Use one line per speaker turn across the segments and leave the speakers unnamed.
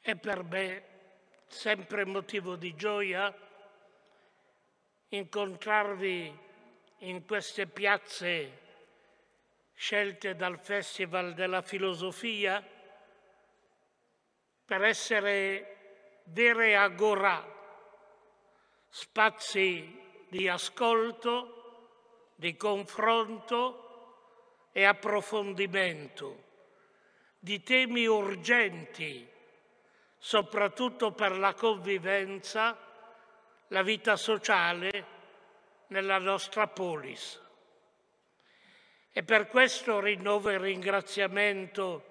È per me sempre motivo di gioia incontrarvi in queste piazze scelte dal Festival della Filosofia per essere vere agorà, spazi di ascolto, di confronto e approfondimento di temi urgenti soprattutto per la convivenza, la vita sociale nella nostra polis. E per questo rinnovo il ringraziamento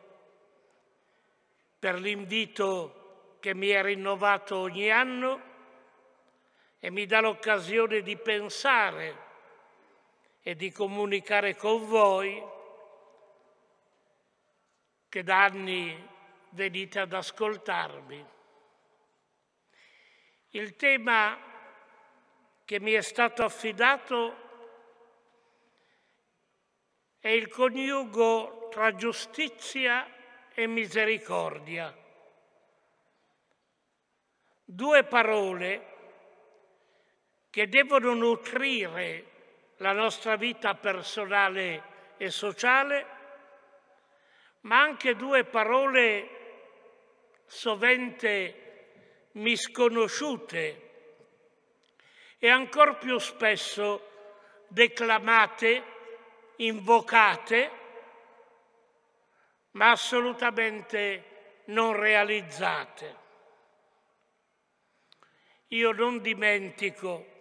per l'invito che mi è rinnovato ogni anno e mi dà l'occasione di pensare e di comunicare con voi che da anni venite ad ascoltarmi. Il tema che mi è stato affidato è il coniugo tra giustizia e misericordia. Due parole che devono nutrire la nostra vita personale e sociale, ma anche due parole sovente misconosciute e ancor più spesso declamate, invocate, ma assolutamente non realizzate. Io non dimentico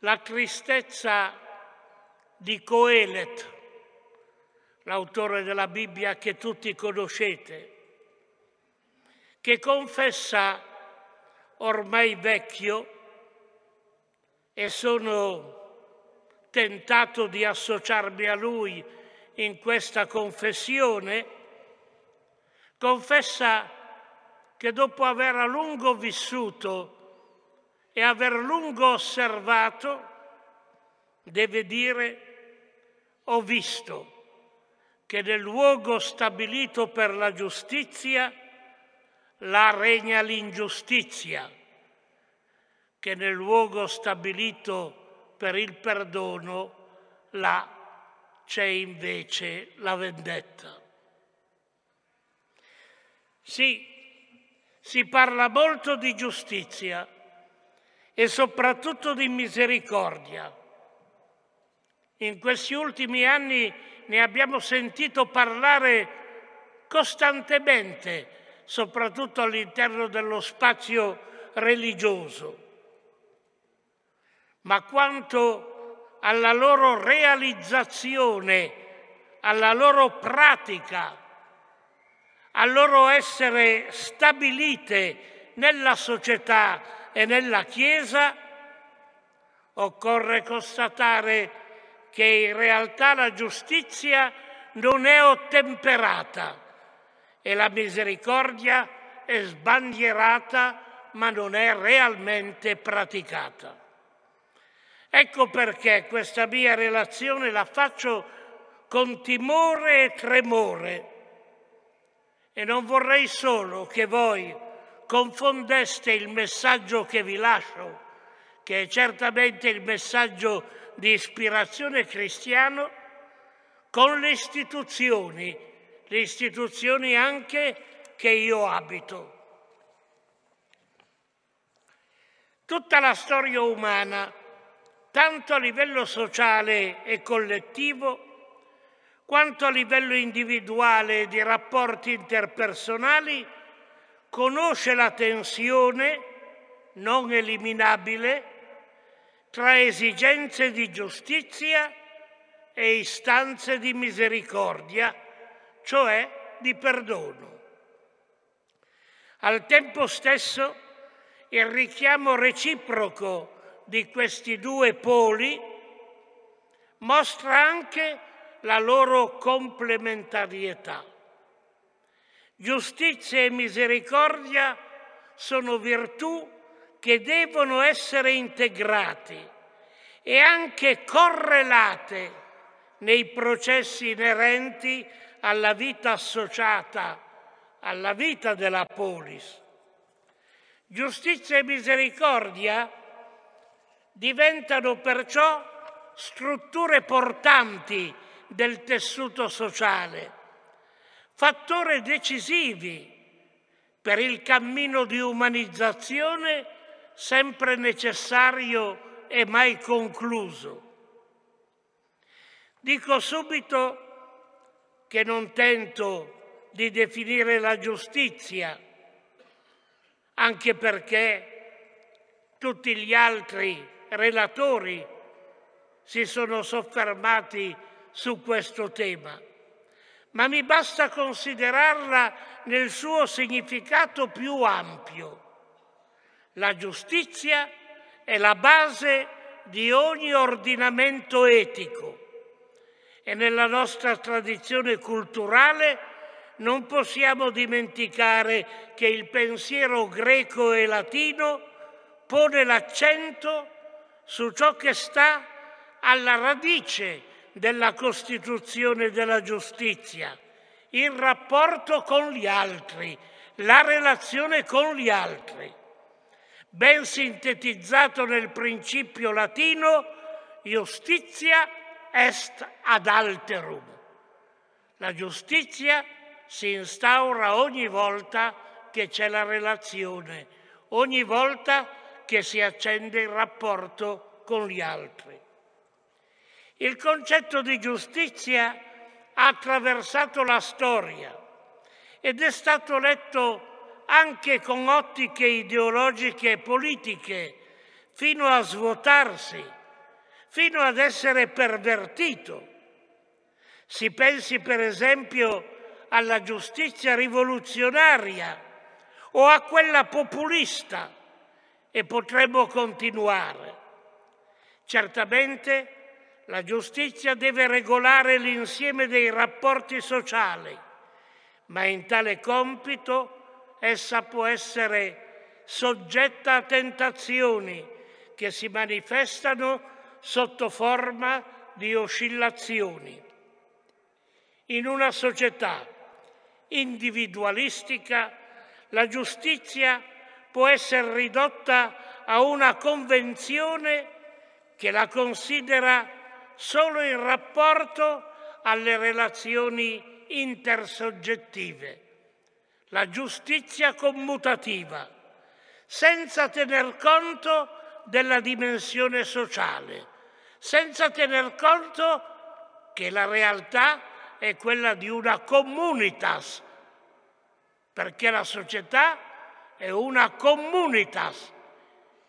la tristezza di Coelet, l'autore della Bibbia che tutti conoscete, che confessa ormai vecchio e sono tentato di associarmi a lui in questa confessione, confessa che dopo aver a lungo vissuto e aver lungo osservato, deve dire ho visto che nel luogo stabilito per la giustizia là regna l'ingiustizia, che nel luogo stabilito per il perdono, là c'è invece la vendetta. Sì, si parla molto di giustizia e soprattutto di misericordia. In questi ultimi anni ne abbiamo sentito parlare costantemente soprattutto all'interno dello spazio religioso, ma quanto alla loro realizzazione, alla loro pratica, al loro essere stabilite nella società e nella Chiesa, occorre constatare che in realtà la giustizia non è ottemperata e la misericordia è sbandierata ma non è realmente praticata. Ecco perché questa mia relazione la faccio con timore e tremore e non vorrei solo che voi confondeste il messaggio che vi lascio, che è certamente il messaggio di ispirazione cristiano, con le istituzioni le istituzioni anche che io abito. Tutta la storia umana, tanto a livello sociale e collettivo, quanto a livello individuale di rapporti interpersonali, conosce la tensione non eliminabile tra esigenze di giustizia e istanze di misericordia cioè di perdono. Al tempo stesso il richiamo reciproco di questi due poli mostra anche la loro complementarietà. Giustizia e misericordia sono virtù che devono essere integrati e anche correlate nei processi inerenti alla vita associata alla vita della polis. Giustizia e misericordia diventano perciò strutture portanti del tessuto sociale, fattori decisivi per il cammino di umanizzazione sempre necessario e mai concluso. Dico subito che non tento di definire la giustizia, anche perché tutti gli altri relatori si sono soffermati su questo tema, ma mi basta considerarla nel suo significato più ampio. La giustizia è la base di ogni ordinamento etico e nella nostra tradizione culturale non possiamo dimenticare che il pensiero greco e latino pone l'accento su ciò che sta alla radice della Costituzione della giustizia, il rapporto con gli altri, la relazione con gli altri. Ben sintetizzato nel principio latino, giustizia est ad alterum. La giustizia si instaura ogni volta che c'è la relazione, ogni volta che si accende il rapporto con gli altri. Il concetto di giustizia ha attraversato la storia ed è stato letto anche con ottiche ideologiche e politiche fino a svuotarsi, fino ad essere pervertito. Si pensi per esempio alla giustizia rivoluzionaria o a quella populista e potremmo continuare. Certamente la giustizia deve regolare l'insieme dei rapporti sociali, ma in tale compito essa può essere soggetta a tentazioni che si manifestano sotto forma di oscillazioni. In una società individualistica la giustizia può essere ridotta a una convenzione che la considera solo in rapporto alle relazioni intersoggettive, la giustizia commutativa, senza tener conto della dimensione sociale, senza tener conto che la realtà è quella di una communitas, perché la società è una communitas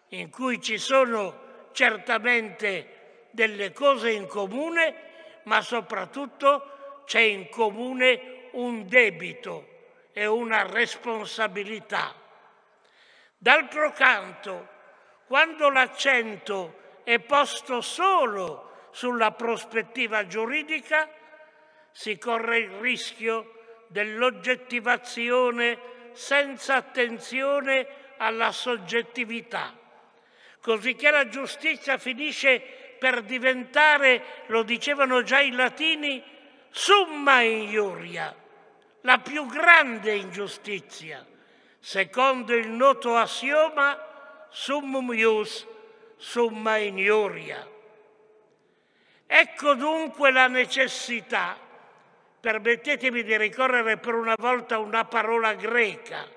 in cui ci sono certamente delle cose in comune, ma soprattutto c'è in comune un debito e una responsabilità. D'altro canto, quando l'accento è posto solo sulla prospettiva giuridica, si corre il rischio dell'oggettivazione senza attenzione alla soggettività, così che la giustizia finisce per diventare, lo dicevano già i latini, summa ingiuria, la più grande ingiustizia, secondo il noto assioma summum ius, summa injuria. Ecco dunque la necessità, permettetemi di ricorrere per una volta a una parola greca,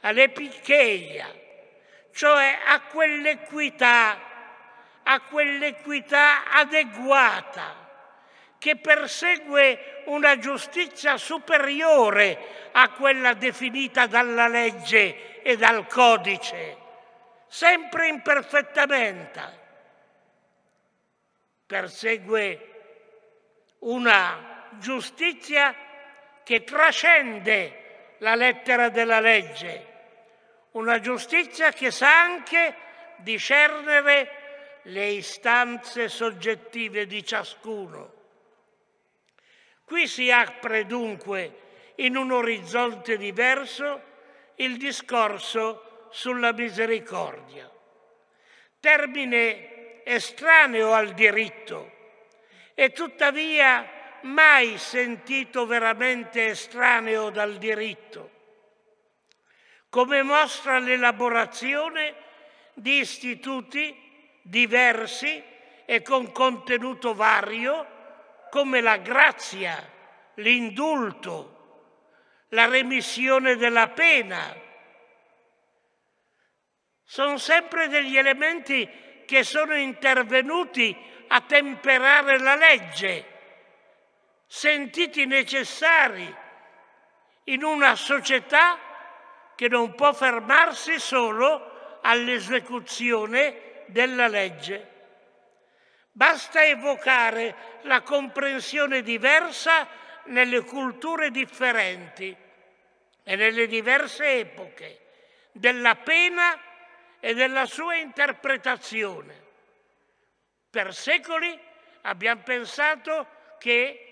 all'epicheia, cioè a quell'equità a quell'equità adeguata che persegue una giustizia superiore a quella definita dalla legge e dal codice, sempre imperfettamente. Persegue una giustizia che trascende la lettera della legge, una giustizia che sa anche discernere le istanze soggettive di ciascuno. Qui si apre dunque in un orizzonte diverso il discorso sulla misericordia, termine estraneo al diritto e tuttavia mai sentito veramente estraneo dal diritto, come mostra l'elaborazione di istituti diversi e con contenuto vario come la grazia, l'indulto, la remissione della pena. Sono sempre degli elementi che sono intervenuti a temperare la legge, sentiti necessari in una società che non può fermarsi solo all'esecuzione della legge. Basta evocare la comprensione diversa nelle culture differenti e nelle diverse epoche della pena e della sua interpretazione. Per secoli abbiamo pensato che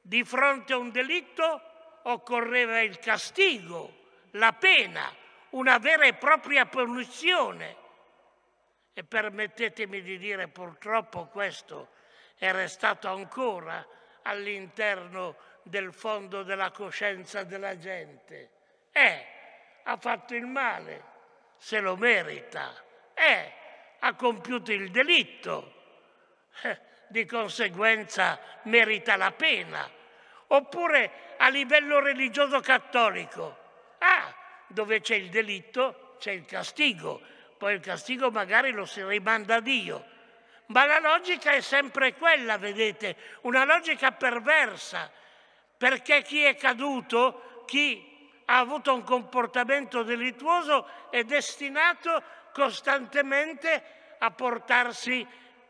di fronte a un delitto occorreva il castigo, la pena, una vera e propria punizione. E permettetemi di dire purtroppo questo è restato ancora all'interno del fondo della coscienza della gente. Eh, ha fatto il male, se lo merita. Eh, ha compiuto il delitto, eh, di conseguenza merita la pena. Oppure a livello religioso cattolico, ah, dove c'è il delitto c'è il castigo, poi il castigo magari lo si rimanda a Dio. Ma la logica è sempre quella, vedete, una logica perversa, perché chi è caduto, chi ha avuto un comportamento delittuoso è destinato costantemente a portarsi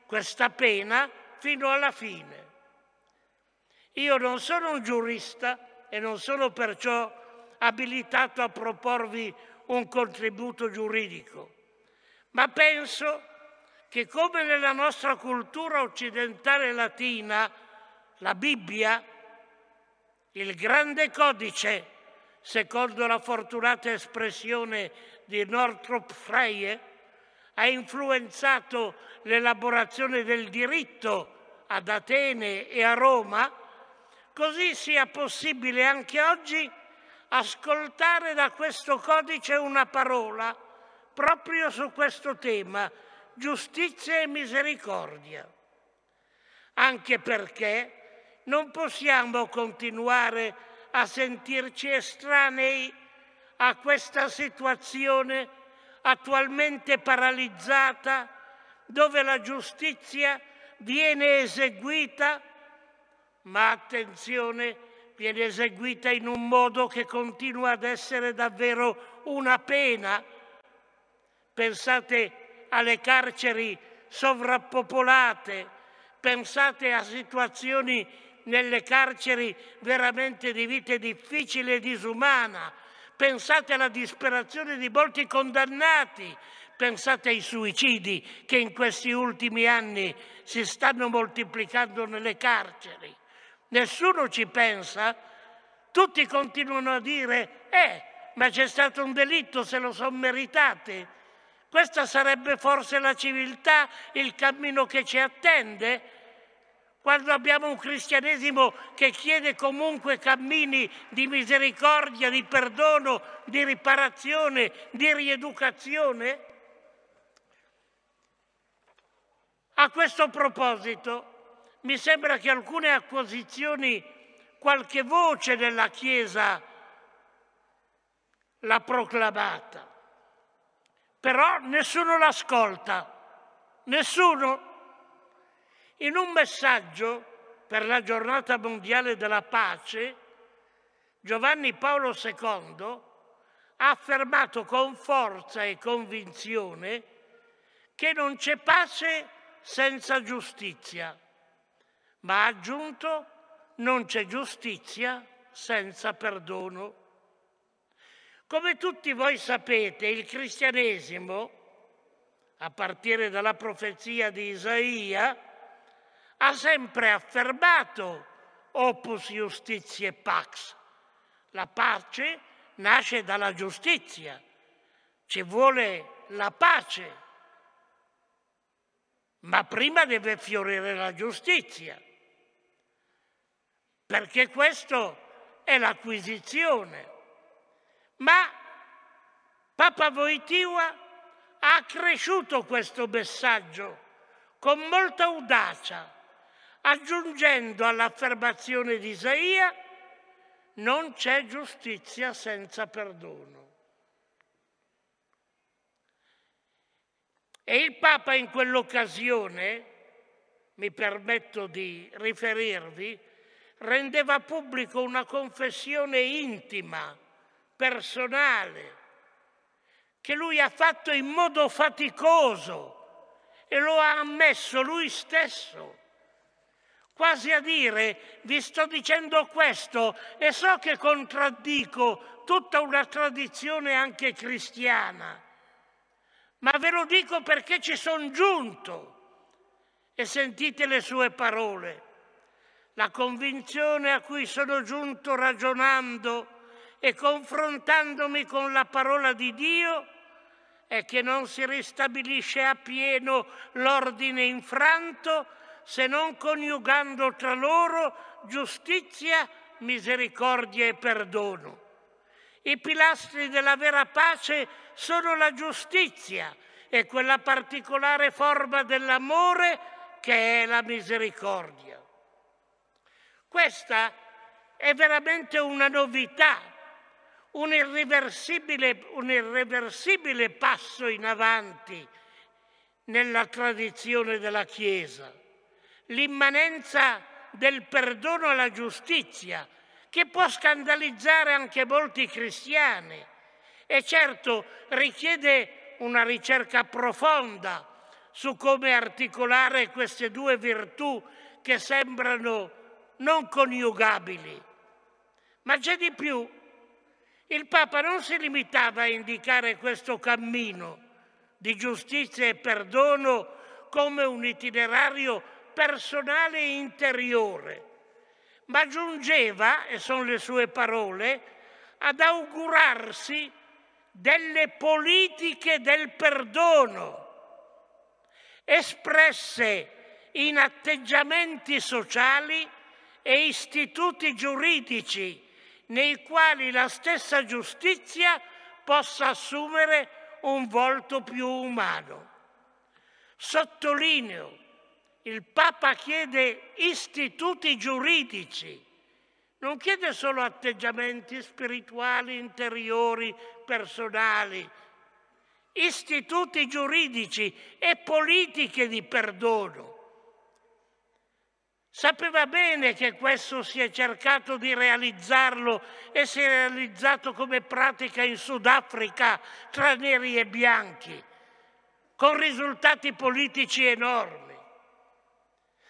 questa pena fino alla fine. Io non sono un giurista e non sono perciò abilitato a proporvi un contributo giuridico, ma penso che come nella nostra cultura occidentale latina, la Bibbia, il grande codice, secondo la fortunata espressione di Northrop Freye, ha influenzato l'elaborazione del diritto ad Atene e a Roma, così sia possibile anche oggi ascoltare da questo codice una parola proprio su questo tema, giustizia e misericordia. Anche perché non possiamo continuare a sentirci estranei a questa situazione attualmente paralizzata dove la giustizia viene eseguita, ma attenzione, viene eseguita in un modo che continua ad essere davvero una pena. Pensate alle carceri sovrappopolate, pensate a situazioni nelle carceri veramente di vita difficile e disumana, pensate alla disperazione di molti condannati, pensate ai suicidi che in questi ultimi anni si stanno moltiplicando nelle carceri. Nessuno ci pensa, tutti continuano a dire, eh, ma c'è stato un delitto, se lo sono meritate. Questa sarebbe forse la civiltà, il cammino che ci attende? Quando abbiamo un cristianesimo che chiede comunque cammini di misericordia, di perdono, di riparazione, di rieducazione? A questo proposito, mi sembra che alcune acquisizioni, qualche voce della Chiesa l'ha proclamata però nessuno l'ascolta, nessuno. In un messaggio per la giornata mondiale della pace, Giovanni Paolo II ha affermato con forza e convinzione che non c'è pace senza giustizia, ma ha aggiunto non c'è giustizia senza perdono. Come tutti voi sapete, il cristianesimo, a partire dalla profezia di Isaia, ha sempre affermato opus justitiae pax. La pace nasce dalla giustizia, ci vuole la pace, ma prima deve fiorire la giustizia. perché questo è l'acquisizione. Ma Papa Voitiva ha accresciuto questo messaggio con molta audacia, aggiungendo all'affermazione di Isaia non c'è giustizia senza perdono. E il Papa in quell'occasione, mi permetto di riferirvi, rendeva pubblico una confessione intima, personale, che lui ha fatto in modo faticoso e lo ha ammesso lui stesso. Quasi a dire, vi sto dicendo questo e so che contraddico tutta una tradizione anche cristiana, ma ve lo dico perché ci sono giunto. E sentite le sue parole. La convinzione a cui sono giunto ragionando e confrontandomi con la parola di Dio è che non si ristabilisce appieno l'ordine infranto se non coniugando tra loro giustizia, misericordia e perdono. I pilastri della vera pace sono la giustizia e quella particolare forma dell'amore che è la misericordia. Questa è veramente una novità un irreversibile, un irreversibile passo in avanti nella tradizione della Chiesa, l'immanenza del perdono alla giustizia, che può scandalizzare anche molti cristiani. E certo richiede una ricerca profonda su come articolare queste due virtù che sembrano non coniugabili. Ma c'è di più, il Papa non si limitava a indicare questo cammino di giustizia e perdono come un itinerario personale e interiore, ma giungeva, e sono le sue parole, ad augurarsi delle politiche del perdono, espresse in atteggiamenti sociali e istituti giuridici nei quali la stessa giustizia possa assumere un volto più umano. Sottolineo, il Papa chiede istituti giuridici, non chiede solo atteggiamenti spirituali, interiori, personali, istituti giuridici e politiche di perdono Sapeva bene che questo si è cercato di realizzarlo e si è realizzato come pratica in Sudafrica tra neri e bianchi, con risultati politici enormi.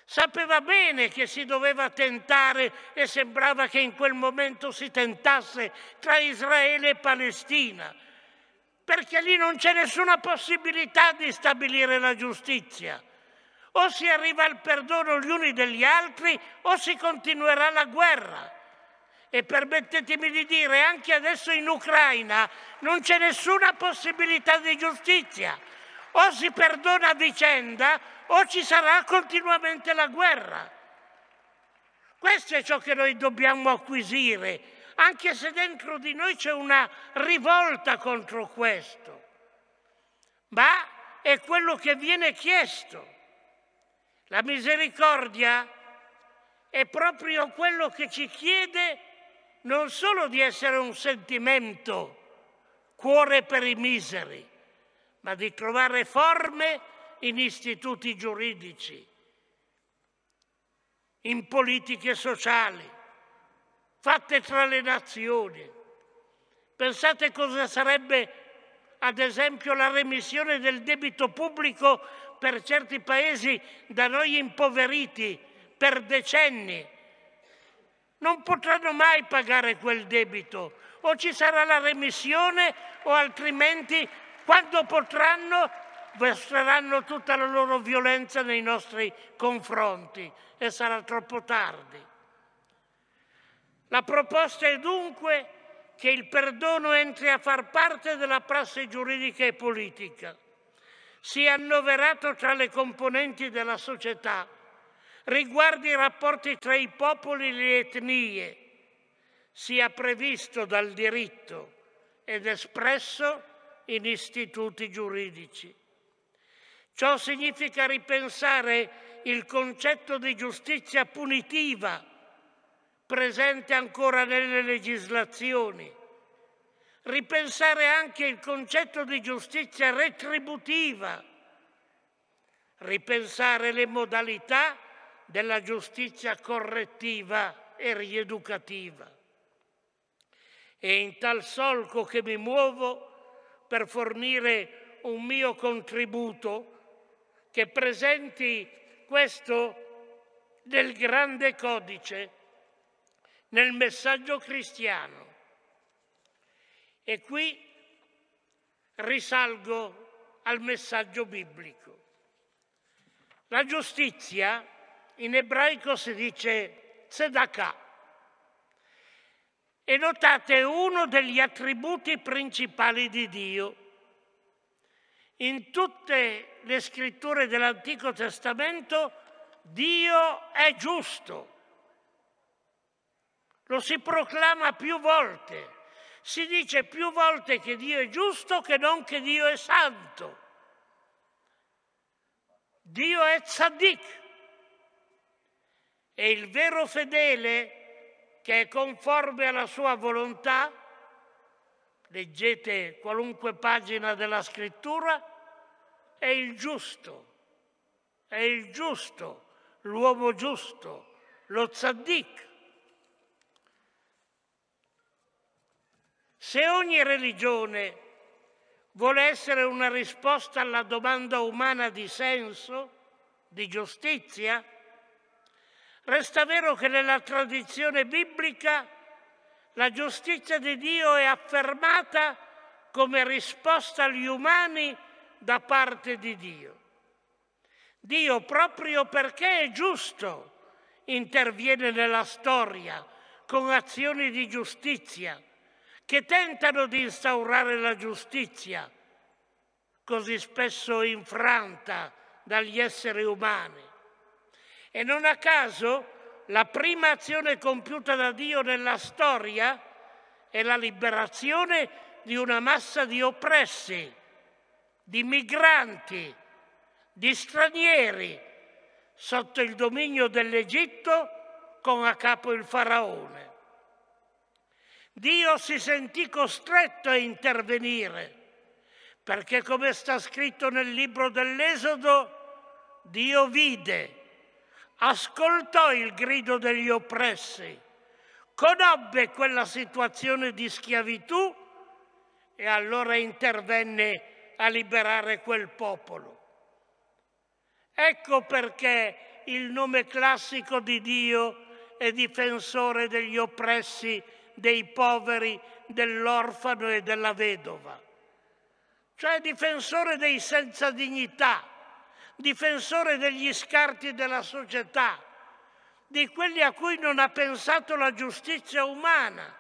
Sapeva bene che si doveva tentare e sembrava che in quel momento si tentasse tra Israele e Palestina, perché lì non c'è nessuna possibilità di stabilire la giustizia o si arriva al perdono gli uni degli altri o si continuerà la guerra. E permettetemi di dire, anche adesso in Ucraina non c'è nessuna possibilità di giustizia. O si perdona a vicenda o ci sarà continuamente la guerra. Questo è ciò che noi dobbiamo acquisire, anche se dentro di noi c'è una rivolta contro questo. Ma è quello che viene chiesto. La misericordia è proprio quello che ci chiede non solo di essere un sentimento, cuore per i miseri, ma di trovare forme in istituti giuridici, in politiche sociali, fatte tra le nazioni. Pensate cosa sarebbe, ad esempio, la remissione del debito pubblico per certi paesi da noi impoveriti per decenni. Non potranno mai pagare quel debito. O ci sarà la remissione o altrimenti quando potranno mostreranno tutta la loro violenza nei nostri confronti e sarà troppo tardi. La proposta è dunque che il perdono entri a far parte della prassi giuridica e politica sia annoverato tra le componenti della società, riguarda i rapporti tra i popoli e le etnie, sia previsto dal diritto ed espresso in istituti giuridici. Ciò significa ripensare il concetto di giustizia punitiva presente ancora nelle legislazioni, ripensare anche il concetto di giustizia retributiva, ripensare le modalità della giustizia correttiva e rieducativa. E in tal solco che mi muovo per fornire un mio contributo che presenti questo del grande codice nel messaggio cristiano. E qui risalgo al messaggio biblico. La giustizia in ebraico si dice tzedakah. E notate uno degli attributi principali di Dio. In tutte le scritture dell'Antico Testamento Dio è giusto. Lo si proclama più volte. Si dice più volte che Dio è giusto che non che Dio è santo. Dio è tzaddik. E il vero fedele che è conforme alla sua volontà, leggete qualunque pagina della scrittura, è il giusto, è il giusto, l'uomo giusto, lo tzaddik. Se ogni religione vuole essere una risposta alla domanda umana di senso, di giustizia, resta vero che nella tradizione biblica la giustizia di Dio è affermata come risposta agli umani da parte di Dio. Dio, proprio perché è giusto, interviene nella storia con azioni di giustizia che tentano di instaurare la giustizia, così spesso infranta dagli esseri umani. E non a caso la prima azione compiuta da Dio nella storia è la liberazione di una massa di oppressi di migranti, di stranieri sotto il dominio dell'Egitto con a capo il faraone. Dio si sentì costretto a intervenire perché come sta scritto nel libro dell'Esodo, Dio vide, ascoltò il grido degli oppressi, conobbe quella situazione di schiavitù e allora intervenne a liberare quel popolo. Ecco perché il nome classico di Dio è difensore degli oppressi, dei poveri, dell'orfano e della vedova, cioè difensore dei senza dignità, difensore degli scarti della società, di quelli a cui non ha pensato la giustizia umana.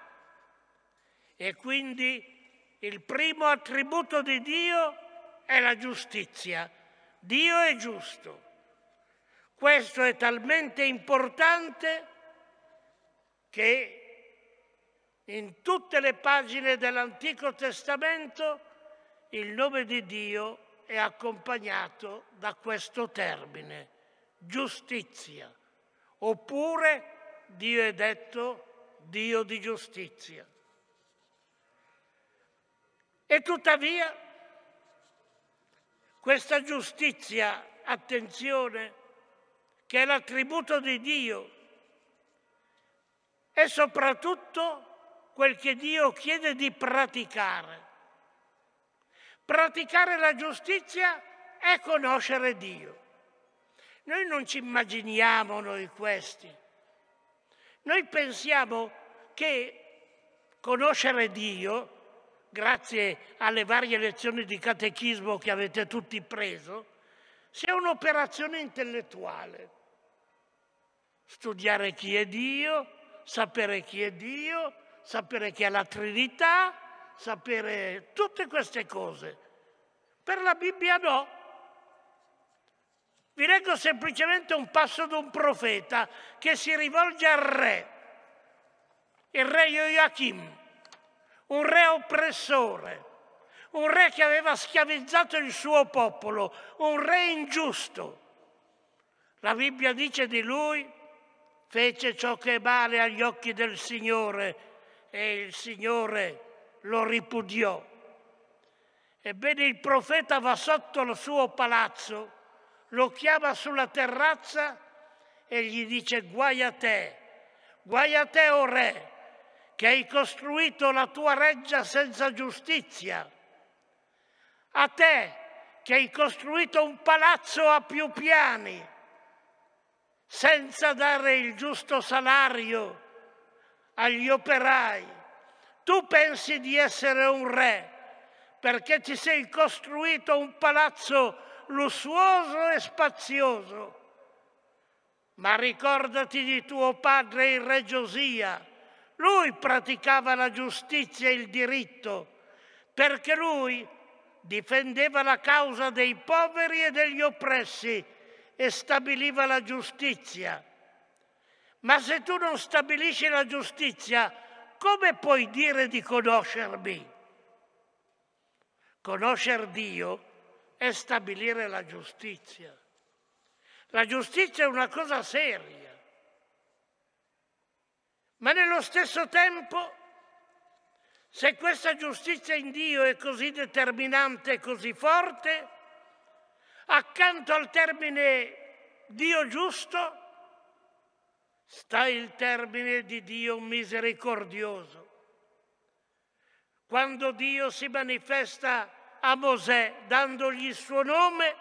E quindi il primo attributo di Dio è la giustizia. Dio è giusto. Questo è talmente importante che in tutte le pagine dell'Antico Testamento il nome di Dio è accompagnato da questo termine, giustizia, oppure Dio è detto Dio di giustizia. E tuttavia questa giustizia, attenzione, che è l'attributo di Dio, è soprattutto quel che Dio chiede di praticare. Praticare la giustizia è conoscere Dio. Noi non ci immaginiamo noi questi. Noi pensiamo che conoscere Dio grazie alle varie lezioni di catechismo che avete tutti preso, sia un'operazione intellettuale. Studiare chi è Dio, sapere chi è Dio, sapere chi è la Trinità, sapere tutte queste cose. Per la Bibbia no. Vi leggo semplicemente un passo di un profeta che si rivolge al re, il re Joachim, un re oppressore, un re che aveva schiavizzato il suo popolo, un re ingiusto. La Bibbia dice di lui, fece ciò che è male agli occhi del Signore e il Signore lo ripudiò. Ebbene il profeta va sotto il suo palazzo, lo chiama sulla terrazza e gli dice guai a te, guai a te, o oh re, che hai costruito la tua reggia senza giustizia, a te che hai costruito un palazzo a più piani, senza dare il giusto salario agli operai. Tu pensi di essere un re perché ti sei costruito un palazzo lussuoso e spazioso. Ma ricordati di tuo padre il re Giosia. Lui praticava la giustizia e il diritto, perché lui difendeva la causa dei poveri e degli oppressi e stabiliva la giustizia. Ma se tu non stabilisci la giustizia, come puoi dire di conoscermi? Conoscere Dio è stabilire la giustizia. La giustizia è una cosa seria, ma nello stesso tempo, se questa giustizia in Dio è così determinante e così forte, accanto al termine Dio giusto sta il termine di Dio misericordioso. Quando Dio si manifesta a Mosè dandogli il suo nome,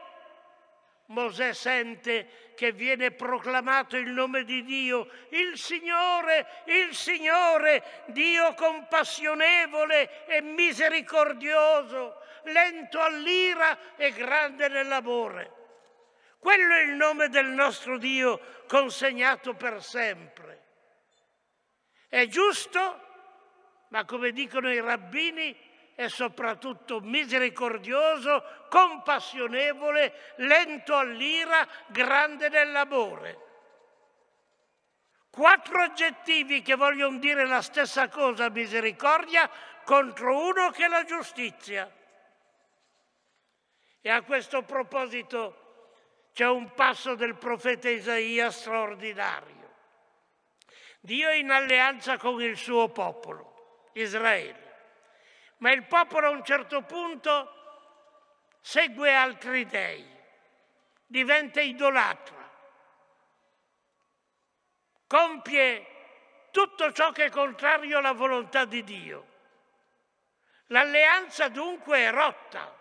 Mosè sente che viene proclamato il nome di Dio, il Signore, il Signore, Dio compassionevole e misericordioso, lento all'ira e grande nell'amore. Quello è il nome del nostro Dio consegnato per sempre. È giusto ma come dicono i rabbini è soprattutto misericordioso, compassionevole, lento all'ira, grande nell'amore. Quattro aggettivi che vogliono dire la stessa cosa, misericordia, contro uno che è la giustizia. E a questo proposito c'è un passo del profeta Isaia straordinario. Dio è in alleanza con il suo popolo. Israele. Ma il popolo a un certo punto segue altri dei, diventa idolatra, compie tutto ciò che è contrario alla volontà di Dio. L'alleanza dunque è rotta.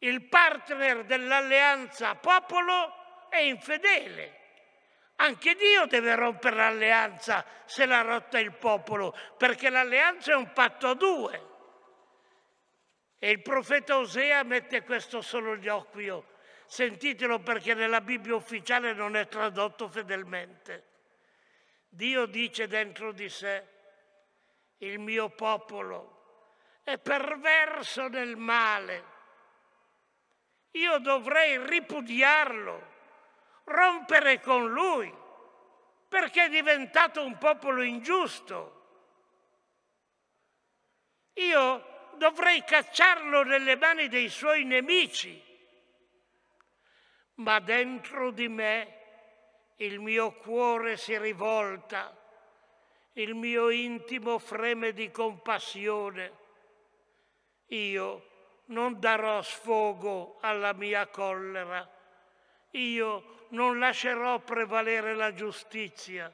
Il partner dell'alleanza popolo è infedele anche Dio deve rompere l'alleanza se l'ha rotta il popolo, perché l'alleanza è un patto a due. E il profeta Osea mette questo soliloquio. Sentitelo perché nella Bibbia ufficiale non è tradotto fedelmente. Dio dice dentro di sé, il mio popolo è perverso nel male. Io dovrei ripudiarlo rompere con lui, perché è diventato un popolo ingiusto. Io dovrei cacciarlo nelle mani dei suoi nemici, ma dentro di me il mio cuore si rivolta, il mio intimo freme di compassione. Io non darò sfogo alla mia collera, io non lascerò prevalere la giustizia,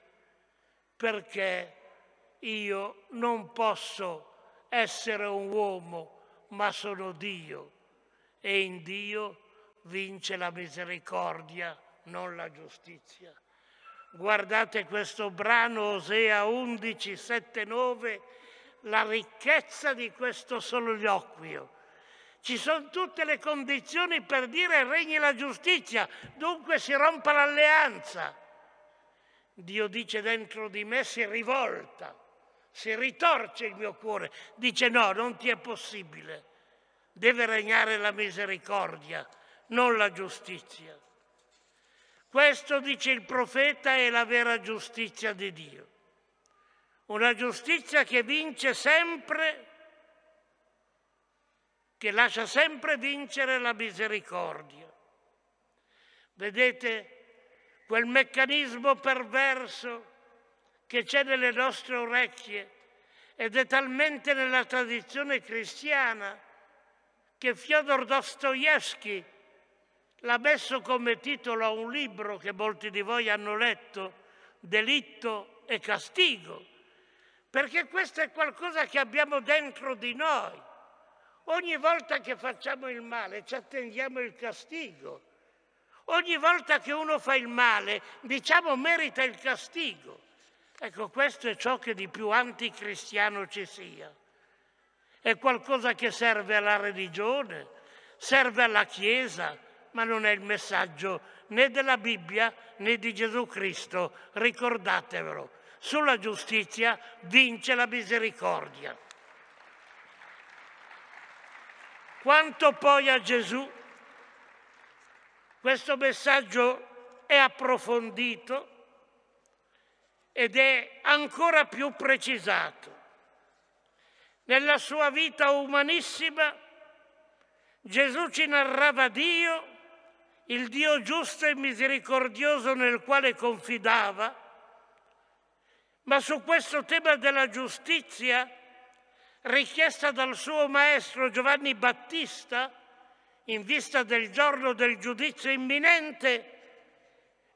perché io non posso essere un uomo, ma sono Dio e in Dio vince la misericordia, non la giustizia. Guardate questo brano Osea 11, 7, 9, la ricchezza di questo soliloquio ci sono tutte le condizioni per dire regni la giustizia, dunque si rompa l'alleanza. Dio dice dentro di me si rivolta, si ritorce il mio cuore, dice no, non ti è possibile, deve regnare la misericordia, non la giustizia. Questo, dice il profeta, è la vera giustizia di Dio. Una giustizia che vince sempre, che lascia sempre vincere la misericordia. Vedete quel meccanismo perverso che c'è nelle nostre orecchie ed è talmente nella tradizione cristiana che Fyodor Dostoevsky l'ha messo come titolo a un libro che molti di voi hanno letto, Delitto e castigo, perché questo è qualcosa che abbiamo dentro di noi. Ogni volta che facciamo il male ci attendiamo il castigo. Ogni volta che uno fa il male diciamo merita il castigo. Ecco, questo è ciò che di più anticristiano ci sia. È qualcosa che serve alla religione, serve alla Chiesa, ma non è il messaggio né della Bibbia né di Gesù Cristo. Ricordatevelo, sulla giustizia vince la misericordia. Quanto poi a Gesù, questo messaggio è approfondito ed è ancora più precisato. Nella sua vita umanissima Gesù ci narrava Dio, il Dio giusto e misericordioso nel quale confidava, ma su questo tema della giustizia, richiesta dal suo maestro Giovanni Battista, in vista del giorno del giudizio imminente,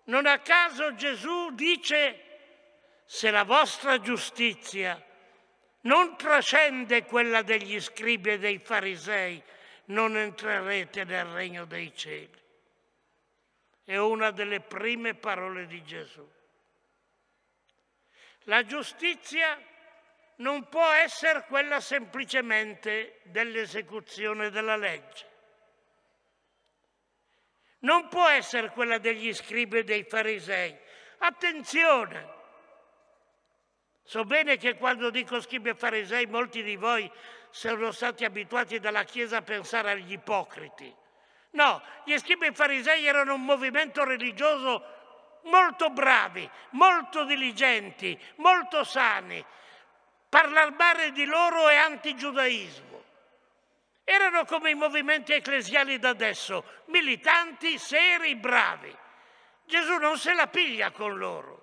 non a caso Gesù dice se la vostra giustizia non trascende quella degli scribi e dei farisei, non entrerete nel regno dei cieli. È una delle prime parole di Gesù. La giustizia non può essere quella semplicemente dell'esecuzione della legge. Non può essere quella degli scribi e dei farisei. Attenzione! So bene che quando dico scribi e farisei molti di voi sono stati abituati dalla Chiesa a pensare agli ipocriti. No, gli scribi e farisei erano un movimento religioso molto bravi, molto diligenti, molto sani. Parlare male di loro è antigiudaismo. Erano come i movimenti ecclesiali d'adesso, militanti, seri, bravi. Gesù non se la piglia con loro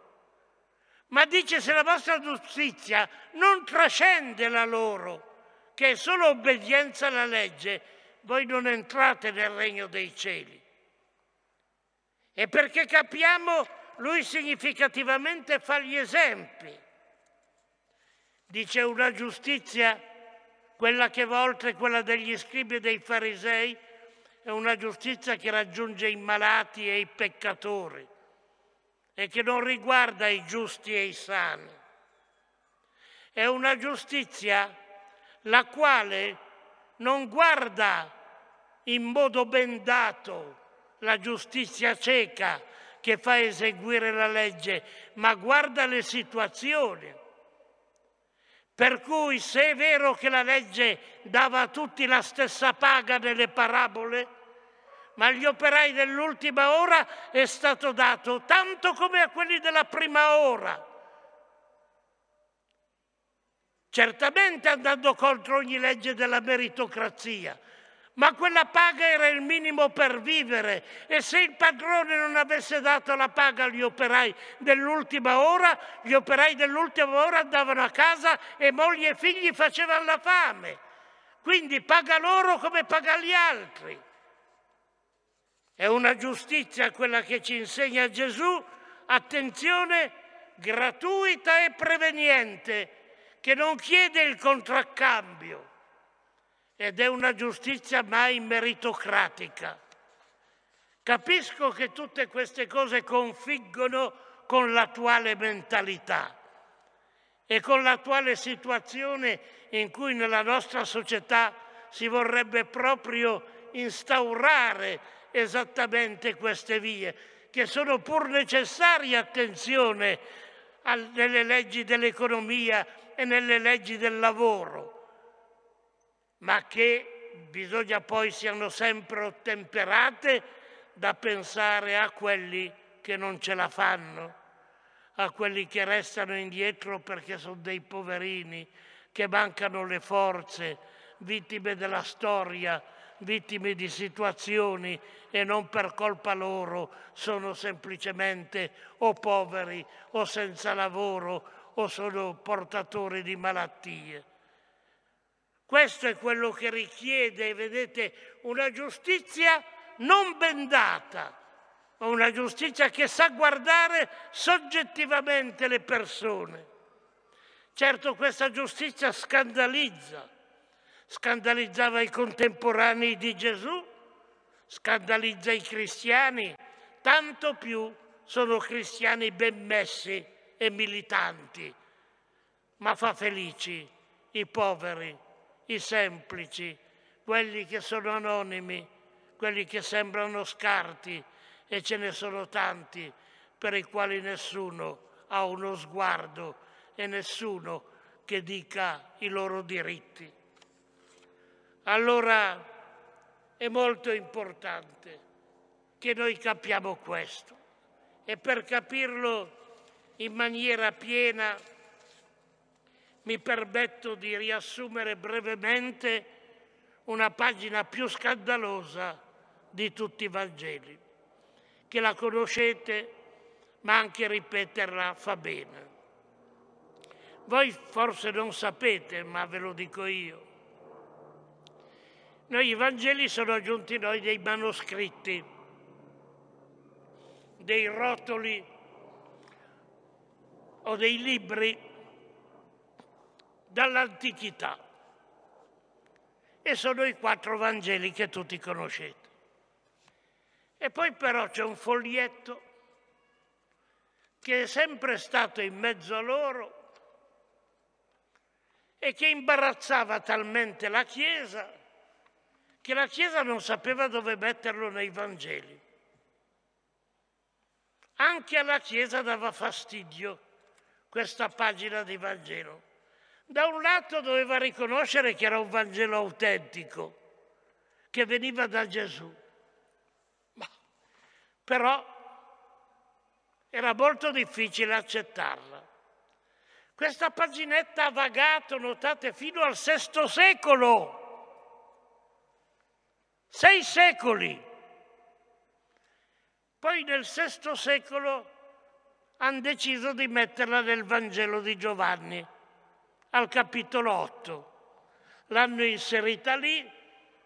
ma dice se la vostra giustizia non trascende la loro, che è solo obbedienza alla legge, voi non entrate nel regno dei cieli. E perché capiamo, lui significativamente fa gli esempi. Dice una giustizia, quella che va oltre quella degli scribi e dei farisei, è una giustizia che raggiunge i malati e i peccatori e che non riguarda i giusti e i sani. È una giustizia la quale non guarda in modo bendato la giustizia cieca che fa eseguire la legge, ma guarda le situazioni. Per cui se è vero che la legge dava a tutti la stessa paga nelle parabole, ma agli operai dell'ultima ora è stato dato tanto come a quelli della prima ora. Certamente andando contro ogni legge della meritocrazia, ma quella paga era il minimo per vivere e se il padrone non avesse dato la paga agli operai dell'ultima ora, gli operai dell'ultima ora andavano a casa e mogli e figli facevano la fame. Quindi paga loro come paga gli altri. È una giustizia quella che ci insegna Gesù, attenzione, gratuita e preveniente, che non chiede il contraccambio ed è una giustizia mai meritocratica. Capisco che tutte queste cose configgono con l'attuale mentalità e con l'attuale situazione in cui nella nostra società si vorrebbe proprio instaurare esattamente queste vie, che sono pur necessarie, attenzione, nelle leggi dell'economia e nelle leggi del lavoro, ma che bisogna poi siano sempre ottemperate da pensare a quelli che non ce la fanno, a quelli che restano indietro perché sono dei poverini, che mancano le forze, vittime della storia, vittime di situazioni e non per colpa loro sono semplicemente o poveri o senza lavoro o sono portatori di malattie. Questo è quello che richiede, vedete, una giustizia non bendata, ma una giustizia che sa guardare soggettivamente le persone. Certo questa giustizia scandalizza, scandalizzava i contemporanei di Gesù, scandalizza i cristiani, tanto più sono cristiani ben messi e militanti, ma fa felici i poveri, i semplici, quelli che sono anonimi, quelli che sembrano scarti e ce ne sono tanti per i quali nessuno ha uno sguardo e nessuno che dica i loro diritti. Allora è molto importante che noi capiamo questo e per capirlo in maniera piena mi permetto di riassumere brevemente una pagina più scandalosa di tutti i Vangeli, che la conoscete ma anche ripeterla fa bene. Voi forse non sapete, ma ve lo dico io, noi i Vangeli sono aggiunti noi dei manoscritti, dei rotoli o dei libri dall'antichità. E sono i quattro Vangeli che tutti conoscete. E poi però c'è un foglietto che è sempre stato in mezzo a loro e che imbarazzava talmente la Chiesa che la Chiesa non sapeva dove metterlo nei Vangeli. Anche alla Chiesa dava fastidio questa pagina di Vangelo. Da un lato doveva riconoscere che era un Vangelo autentico, che veniva da Gesù, ma però era molto difficile accettarla. Questa paginetta ha vagato, notate, fino al VI secolo sei secoli. Poi nel VI secolo hanno deciso di metterla nel Vangelo di Giovanni, al capitolo 8. L'hanno inserita lì,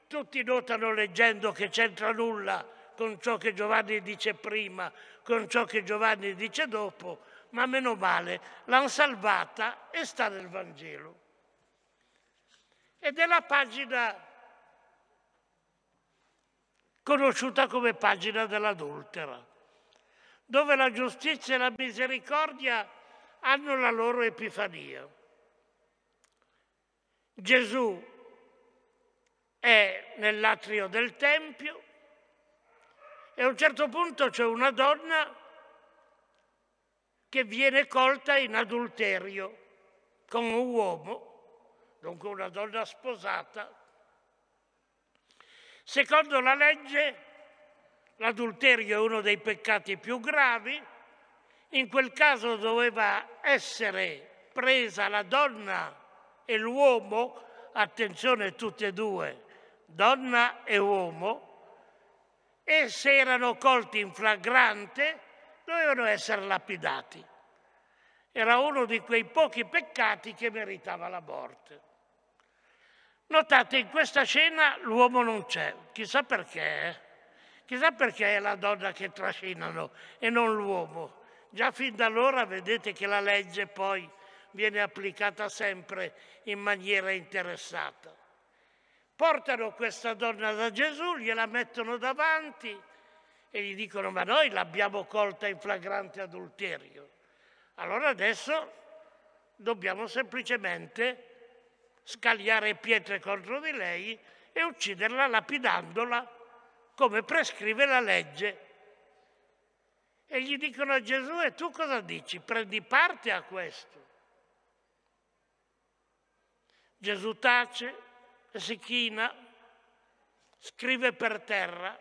tutti notano leggendo che c'entra nulla con ciò che Giovanni dice prima, con ciò che Giovanni dice dopo, ma meno male, l'hanno salvata e sta nel Vangelo. Ed è la pagina conosciuta come pagina dell'adultera, dove la giustizia e la misericordia hanno la loro epifania. Gesù è nell'atrio del Tempio e a un certo punto c'è una donna che viene colta in adulterio con un uomo, dunque una donna sposata, Secondo la legge, l'adulterio è uno dei peccati più gravi, in quel caso doveva essere presa la donna e l'uomo, attenzione tutti e due, donna e uomo, e se erano colti in flagrante dovevano essere lapidati. Era uno di quei pochi peccati che meritava la morte. Notate, in questa scena l'uomo non c'è, chissà perché. Chissà perché è la donna che trascinano e non l'uomo. Già fin da allora vedete che la legge poi viene applicata sempre in maniera interessata. Portano questa donna da Gesù, gliela mettono davanti e gli dicono ma noi l'abbiamo colta in flagrante adulterio. Allora adesso dobbiamo semplicemente scagliare pietre contro di lei e ucciderla lapidandola come prescrive la legge. E gli dicono a Gesù, e tu cosa dici? Prendi parte a questo. Gesù tace si china scrive per terra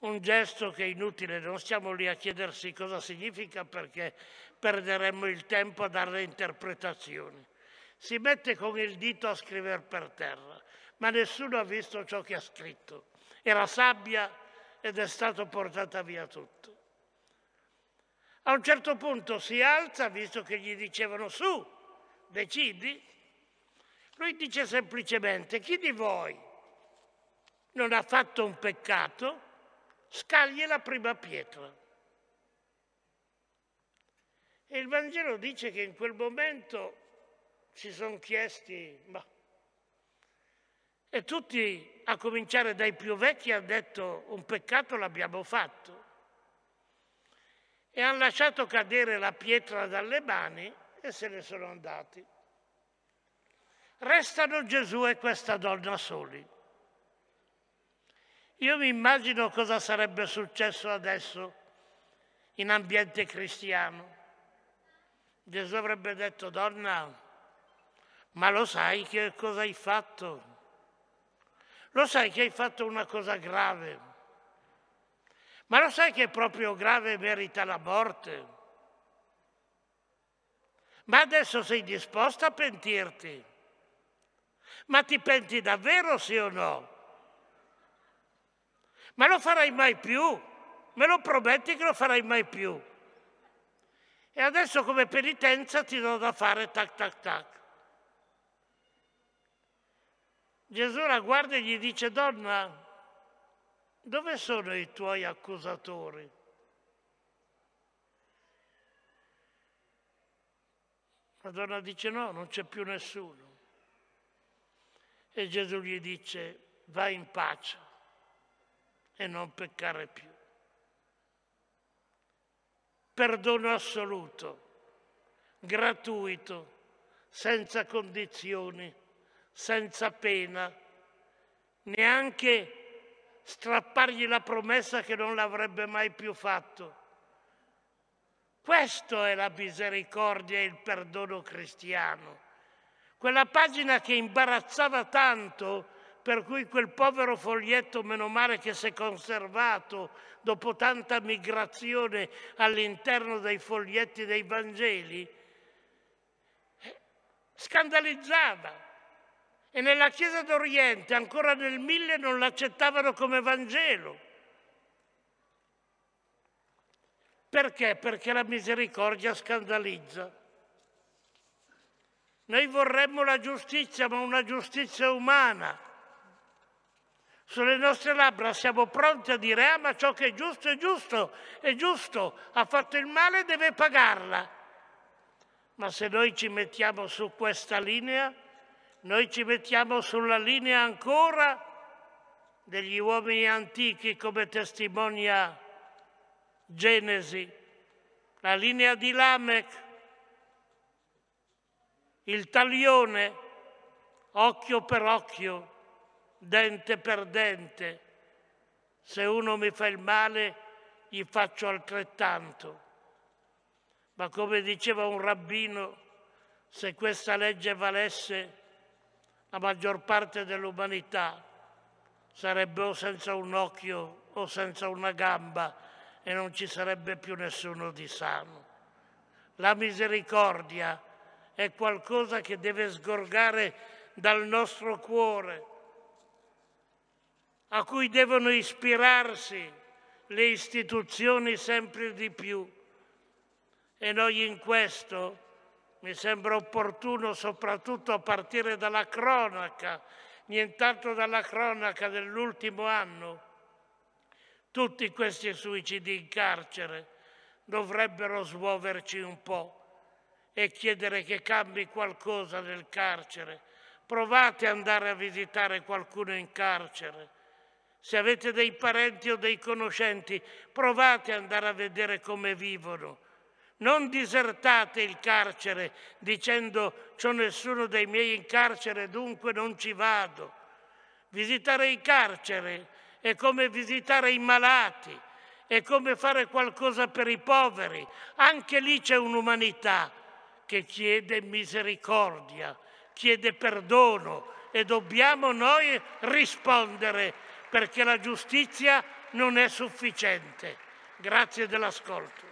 un gesto che è inutile, non stiamo lì a chiedersi cosa significa perché perderemmo il tempo a dare interpretazioni. Si mette con il dito a scrivere per terra, ma nessuno ha visto ciò che ha scritto. Era sabbia ed è stato portata via tutto. A un certo punto si alza, visto che gli dicevano su, decidi. Lui dice semplicemente, chi di voi non ha fatto un peccato, scagli la prima pietra. E il Vangelo dice che in quel momento si sono chiesti, ma... E tutti, a cominciare dai più vecchi, hanno detto un peccato l'abbiamo fatto. E hanno lasciato cadere la pietra dalle mani e se ne sono andati. Restano Gesù e questa donna soli. Io mi immagino cosa sarebbe successo adesso in ambiente cristiano. Gesù avrebbe detto, donna, ma lo sai che cosa hai fatto? Lo sai che hai fatto una cosa grave? Ma lo sai che proprio grave merita la morte? Ma adesso sei disposta a pentirti? Ma ti penti davvero sì o no? Ma lo farai mai più? Me lo prometti che lo farai mai più? E adesso come penitenza ti do da fare tac tac tac. Gesù la guarda e gli dice, donna, dove sono i tuoi accusatori? La donna dice no, non c'è più nessuno. E Gesù gli dice, vai in pace e non peccare più. Perdono assoluto, gratuito, senza condizioni, senza pena, neanche strappargli la promessa che non l'avrebbe mai più fatto. Questo è la misericordia e il perdono cristiano. Quella pagina che imbarazzava tanto per cui quel povero foglietto, meno male che si è conservato dopo tanta migrazione all'interno dei foglietti dei Vangeli, scandalizzava. E nella Chiesa d'Oriente, ancora nel mille, non l'accettavano come Vangelo. Perché? Perché la misericordia scandalizza. Noi vorremmo la giustizia, ma una giustizia umana sulle nostre labbra siamo pronti a dire, ah ma ciò che è giusto è giusto, è giusto, ha fatto il male deve pagarla. Ma se noi ci mettiamo su questa linea, noi ci mettiamo sulla linea ancora degli uomini antichi come testimonia Genesi, la linea di Lamech, il taglione, occhio per occhio, dente per dente. Se uno mi fa il male, gli faccio altrettanto. Ma come diceva un rabbino, se questa legge valesse, la maggior parte dell'umanità sarebbe o senza un occhio o senza una gamba e non ci sarebbe più nessuno di sano. La misericordia è qualcosa che deve sgorgare dal nostro cuore a cui devono ispirarsi le istituzioni sempre di più. E noi in questo mi sembra opportuno soprattutto a partire dalla cronaca, nient'altro dalla cronaca dell'ultimo anno. Tutti questi suicidi in carcere dovrebbero smuoverci un po' e chiedere che cambi qualcosa nel carcere. Provate ad andare a visitare qualcuno in carcere se avete dei parenti o dei conoscenti, provate ad andare a vedere come vivono. Non disertate il carcere dicendo c'ho nessuno dei miei in carcere, dunque non ci vado. Visitare il carcere è come visitare i malati, è come fare qualcosa per i poveri. Anche lì c'è un'umanità che chiede misericordia, chiede perdono, e dobbiamo noi rispondere perché la giustizia non è sufficiente. Grazie dell'ascolto.